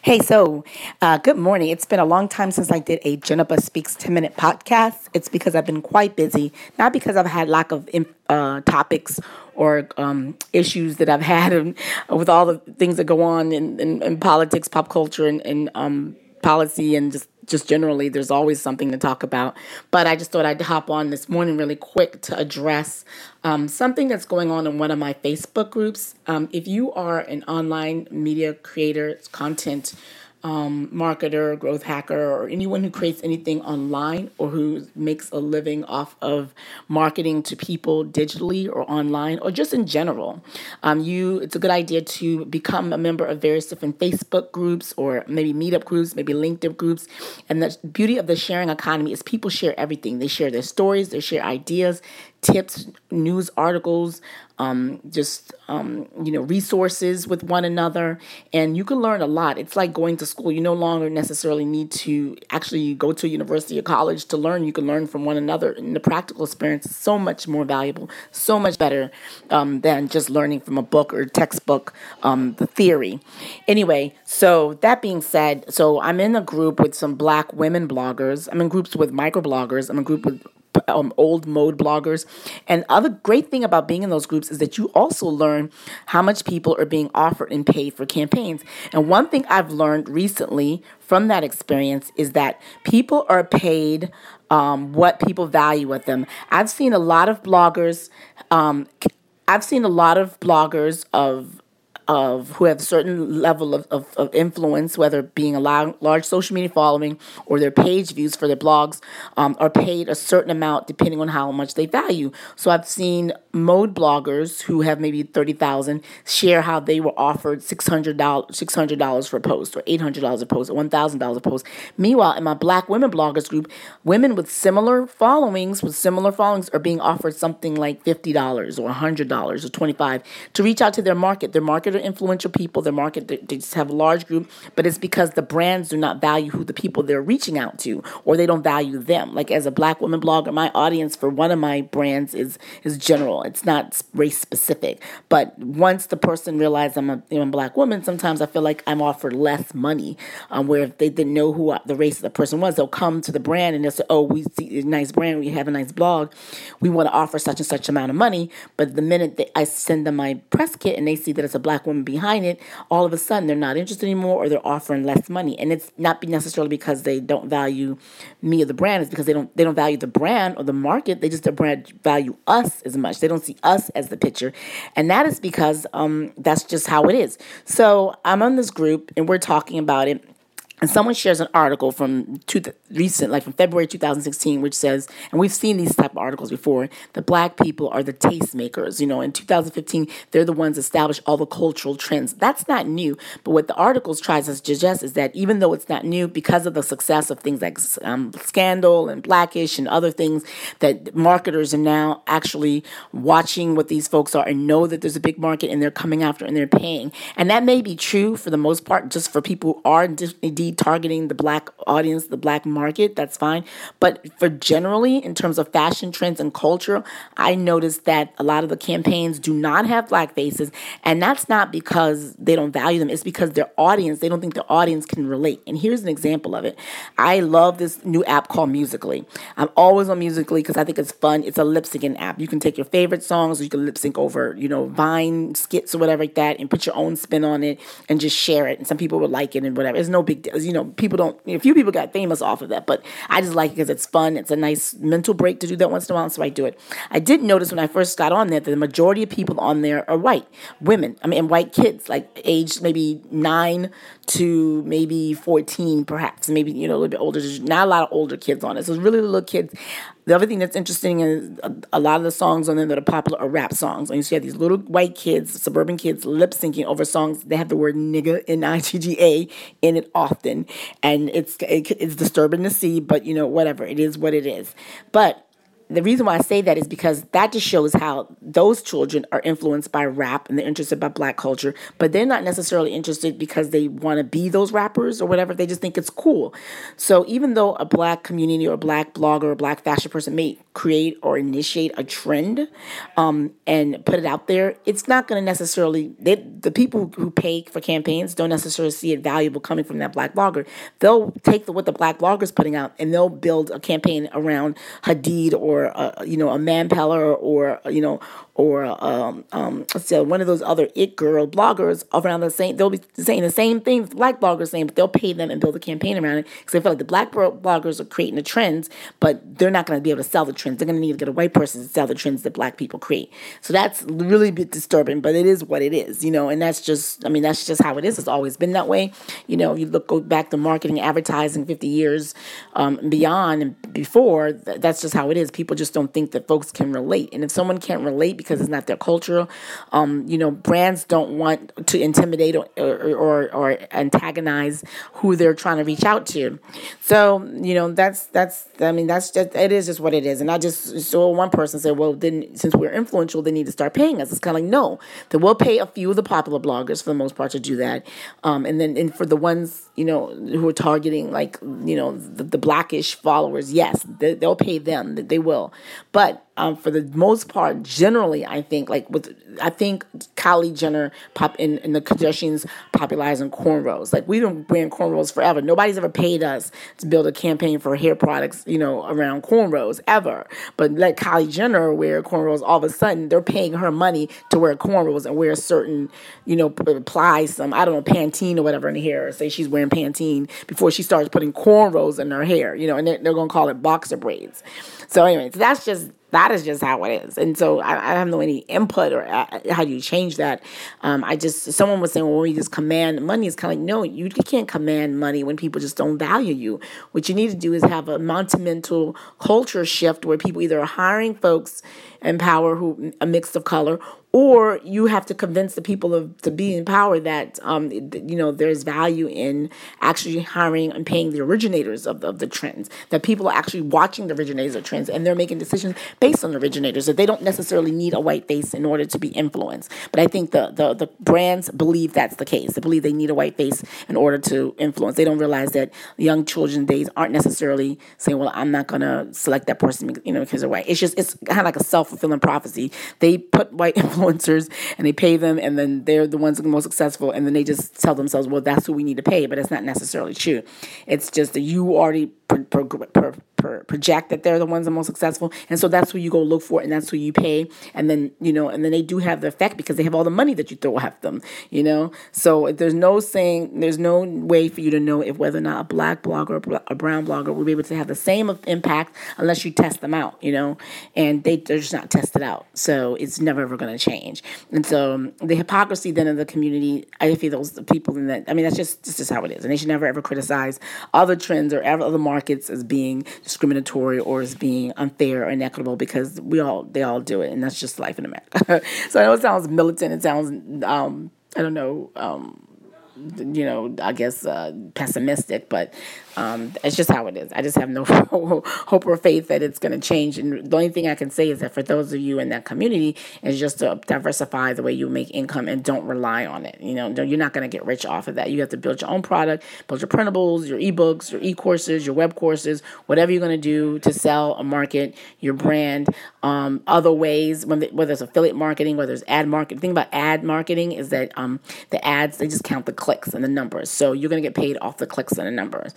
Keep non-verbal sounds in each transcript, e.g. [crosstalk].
Hey, so uh, good morning. It's been a long time since I did a Jennifer Speaks 10 minute podcast. It's because I've been quite busy, not because I've had lack of uh, topics or um, issues that I've [laughs] had and, with all the things that go on in, in, in politics, pop culture, and, and um, policy, and just just generally, there's always something to talk about. But I just thought I'd hop on this morning really quick to address um, something that's going on in one of my Facebook groups. Um, if you are an online media creator, content um, marketer, growth hacker, or anyone who creates anything online or who makes a living off of marketing to people digitally or online or just in general, um, you it's a good idea to become a member of various different Facebook groups or maybe meetup groups, maybe LinkedIn groups. And the beauty of the sharing economy is people share everything. They share their stories, they share ideas, tips, news articles, um, just um, you know resources with one another, and you can learn a lot. It's like going to school. You no longer necessarily need to actually go to a university or college to learn. You can learn from one another, and the practical experience is so much more valuable, so much better um, than just learning from a book or textbook, um, the theory. Anyway, so that being said, so I'm in a group with some Black women bloggers. I'm in groups with microbloggers. I'm in a group with um, old mode bloggers. And other great thing about being in those groups is that you also learn how much people are being offered and paid for campaigns. And one thing I've learned recently from that experience is that people are paid um, what people value with them. I've seen a lot of bloggers. Um, I've seen a lot of bloggers of of who have a certain level of, of, of influence, whether being a large social media following or their page views for their blogs, um, are paid a certain amount depending on how much they value. So I've seen mode bloggers who have maybe 30,000 share how they were offered $600, $600 for a post or $800 a post or $1,000 a post. Meanwhile, in my black women bloggers group, women with similar followings, with similar followings are being offered something like $50 or $100 or 25 to reach out to their market. Their market influential people, their market, they, just have a large group, but it's because the brands do not value who the people they're reaching out to or they don't value them. Like as a black woman blogger, my audience for one of my brands is is general it's not race specific. But once the person realizes I'm a, you know, black woman, sometimes I feel like I'm offered less money. Um, where if they didn't know who the race of the person was, they'll come to the brand and they'll say, "Oh, we see a nice brand, we have a nice blog, we want to offer such and such amount of money." But the minute that I send them my press kit and they see that it's a black woman behind it, all of a sudden they're not interested anymore, or they're offering less money. And it's not necessarily because they don't value me or the brand; it's because they don't they don't value the brand or the market. They just the brand value us as much. They don't see us as the picture. And that is because um, that's just how it is. So I'm on this group and we're talking about it and someone shares an article from two, recent, like from February 2016, which says, and we've seen these type of articles before, that black people are the tastemakers. You know, in 2015, they're the ones establish all the cultural trends. That's not new. But what the articles tries to suggest is that even though it's not new, because of the success of things like um, Scandal and Blackish and other things, that marketers are now actually watching what these folks are and know that there's a big market and they're coming after and they're paying. And that may be true for the most part, just for people who are indeed targeting the black audience, the black market, that's fine. But for generally, in terms of fashion trends and culture, I noticed that a lot of the campaigns do not have black faces. And that's not because they don't value them, it's because their audience, they don't think their audience can relate. And here's an example of it I love this new app called Musical.ly. I'm always on Musical.ly because I think it's fun. It's a lip syncing app. You can take your favorite songs, you can lip sync over, you know, Vine skits or whatever like that, and put your own spin on it and just share it. And some people would like it and whatever. It's no big deal you know, people don't, a few people got famous off of that, but I just like it because it's fun. It's a nice mental break to do that once in a while, so I do it. I did notice when I first got on there that the majority of people on there are white women. I mean, white kids, like aged maybe nine to maybe 14, perhaps, maybe, you know, a little bit older. There's not a lot of older kids on it. So it's really little kids. The other thing that's interesting is a, a, lot of the songs on there that are popular are rap songs. And you see have these little white kids, suburban kids, lip syncing over songs that have the word nigga, N [laughs] I G G A, in it often. And it's, it, it's disturbing to see, but you know, whatever. It is what it is. But the reason why I say that is because that just shows how those children are influenced by rap and they're interested by black culture, but they're not necessarily interested because they want to be those rappers or whatever. They just think it's cool. So even though a black community or a black blogger or a black fashion person may create or initiate a trend um, and put it out there, it's not going to necessarily, they, the people who pay for campaigns don't necessarily see it valuable coming from that black blogger. They'll take the, what the black blogger's putting out and they'll build a campaign around Hadid or, uh, you know, a Man Repeller or, you know, or um, um, so one of those other it girl bloggers around the same. They'll be saying the same thing black bloggers saying, but they'll pay them and build a campaign around it because they feel like the black bloggers are creating the trends, but they're not going to be able to sell the trends. They're going to need to get a white person to sell the trends that black people create. So that's really a bit disturbing, but it is what it is, you know. And that's just, I mean, that's just how it is. It's always been that way. You know, you look go back to marketing, advertising, fifty years um, beyond and before. That's just how it is. People just don't think that folks can relate, and if someone can't relate because it's not their culture. Um, you know, brands don't want to intimidate or, or, or, antagonize who they're trying to reach out to. So, you know, that's, that's, I mean, that's just, it is just what it is. And I just saw one person say, well, then since we're influential, they need to start paying us. It's kind of like, no, that we'll pay a few of the popular bloggers for the most part to do that. Um, and then, and for the ones, you know, who are targeting like, you know, the, the blackish followers, yes, they, they'll pay them, they will. But um, for the most part, generally, I think like with I think Kylie Jenner pop in, in the Kardashians popularizing cornrows. Like we've been wearing cornrows forever. Nobody's ever paid us to build a campaign for hair products, you know, around cornrows ever. But let Kylie Jenner wear cornrows, all of a sudden they're paying her money to wear cornrows and wear certain, you know, apply some I don't know Pantene or whatever in the hair. Say she's wearing Pantene before she starts putting cornrows in her hair, you know, and they're, they're gonna call it boxer braids. So, anyways, that's just that is just how it is. And so I, I have no any input or uh, how do you change that. Um, I just, someone was saying, well, we just command money. It's kind of like, no, you, can't command money when people just don't value you. What you need to do is have a monumental culture shift where people either are hiring folks in power who a mix of color or you have to convince the people of to be in power that um, you know there's value in actually hiring and paying the originators of the, of the trends that people are actually watching the originators of trends and they're making decisions based on the originators that they don't necessarily need a white face in order to be influenced. But i think the, the the brands believe that's the case. They believe they need a white face in order to influence. They don't realize that young children days aren't necessarily saying well i'm not going to select that person you know because they're white. It's just it's kind of like a self-fulfilling prophecy. They put white [laughs] influence influencers and they pay them and then they're the ones that are most successful and then they just tell themselves, well, that's who we need to pay. But it's not necessarily true. It's just that you already per, per, per, per, project that they're the ones the most successful. And so that's who you go look for and that's who you pay. And then, you know, and then they do have the effect because they have all the money that you throw at them, you know? So there's no saying, there's no way for you to know if whether or not a black blogger or a brown blogger will be able to have the same impact unless you test them out, you know? And they, they're just not tested out. So it's never ever going to change. And so um, the hypocrisy then in the community, I feel those people in that, I mean, that's just, that's just how it is. And they should never ever criticize other trends or other markets as being discriminatory or as being unfair or inequitable because we all they all do it and that's just life in America. [laughs] so I know it sounds militant, it sounds um, I don't know, um, you know, I guess uh, pessimistic, but um, it's just how it is. I just have no [laughs] hope or faith that it's going to change. And the only thing I can say is that for those of you in that community, is just to diversify the way you make income and don't rely on it. You know, you're not going to get rich off of that. You have to build your own product, build your printables, your ebooks, your e-courses, your web courses, whatever you're going to do to sell a market, your brand. Um, other ways, whether it's affiliate marketing, whether it's ad marketing. The thing about ad marketing is that um, the ads they just count the clicks and the numbers, so you're going to get paid off the clicks and the numbers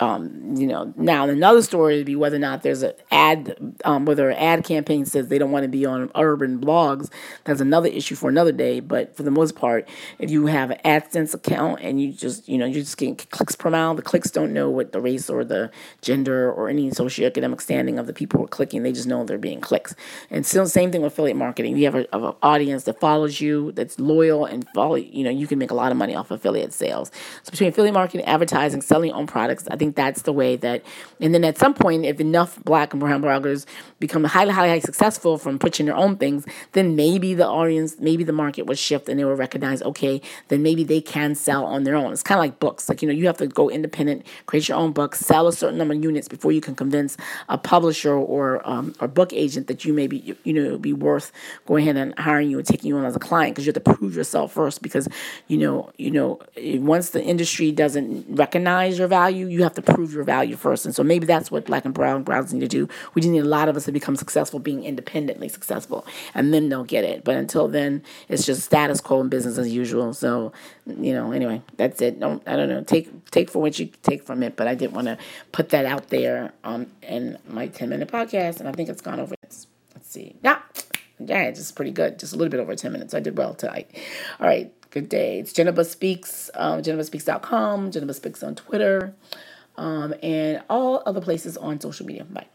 um, you know, now another story would be whether or not there's an ad, um, whether an ad campaign says they don't want to be on urban blogs. That's another issue for another day. But for the most part, if you have an AdSense account and you just, you know, you're just getting clicks per mile, the clicks don't know what the race or the gender or any socioeconomic standing of the people who are clicking. They just know they're being clicks. And still, same thing with affiliate marketing. You have an audience that follows you, that's loyal and follow. You know, you can make a lot of money off affiliate sales. So between affiliate marketing, advertising, selling own products, I think that's the way that. And then at some point, if enough Black and Brown bloggers become highly, highly, highly successful from pushing their own things, then maybe the audience, maybe the market will shift and they will recognize, okay, then maybe they can sell on their own. It's kind of like books. Like you know, you have to go independent, create your own book, sell a certain number of units before you can convince a publisher or um, or book agent that you may be you know be worth going ahead and hiring you and taking you on as a client because you have to prove yourself first because you know you know once the industry doesn't recognize your value you have to prove your value first. And so maybe that's what black and brown browns need to do. We just need a lot of us to become successful being independently successful and then they'll get it. But until then it's just status quo and business as usual. So you know anyway that's it. Don't i don't know. Take take for what you take from it but i did want to put that out there um in my 10 minute podcast and i think it's gone over. Let's, let's see. Yeah yeah, it's just pretty good. Just a little bit over 10 minutes. I did well tonight. All right. Good day. It's Jennifer Speaks, um, JenniferSpeaks.com, Jennifer Speaks on Twitter, um, and all other places on social media. Bye.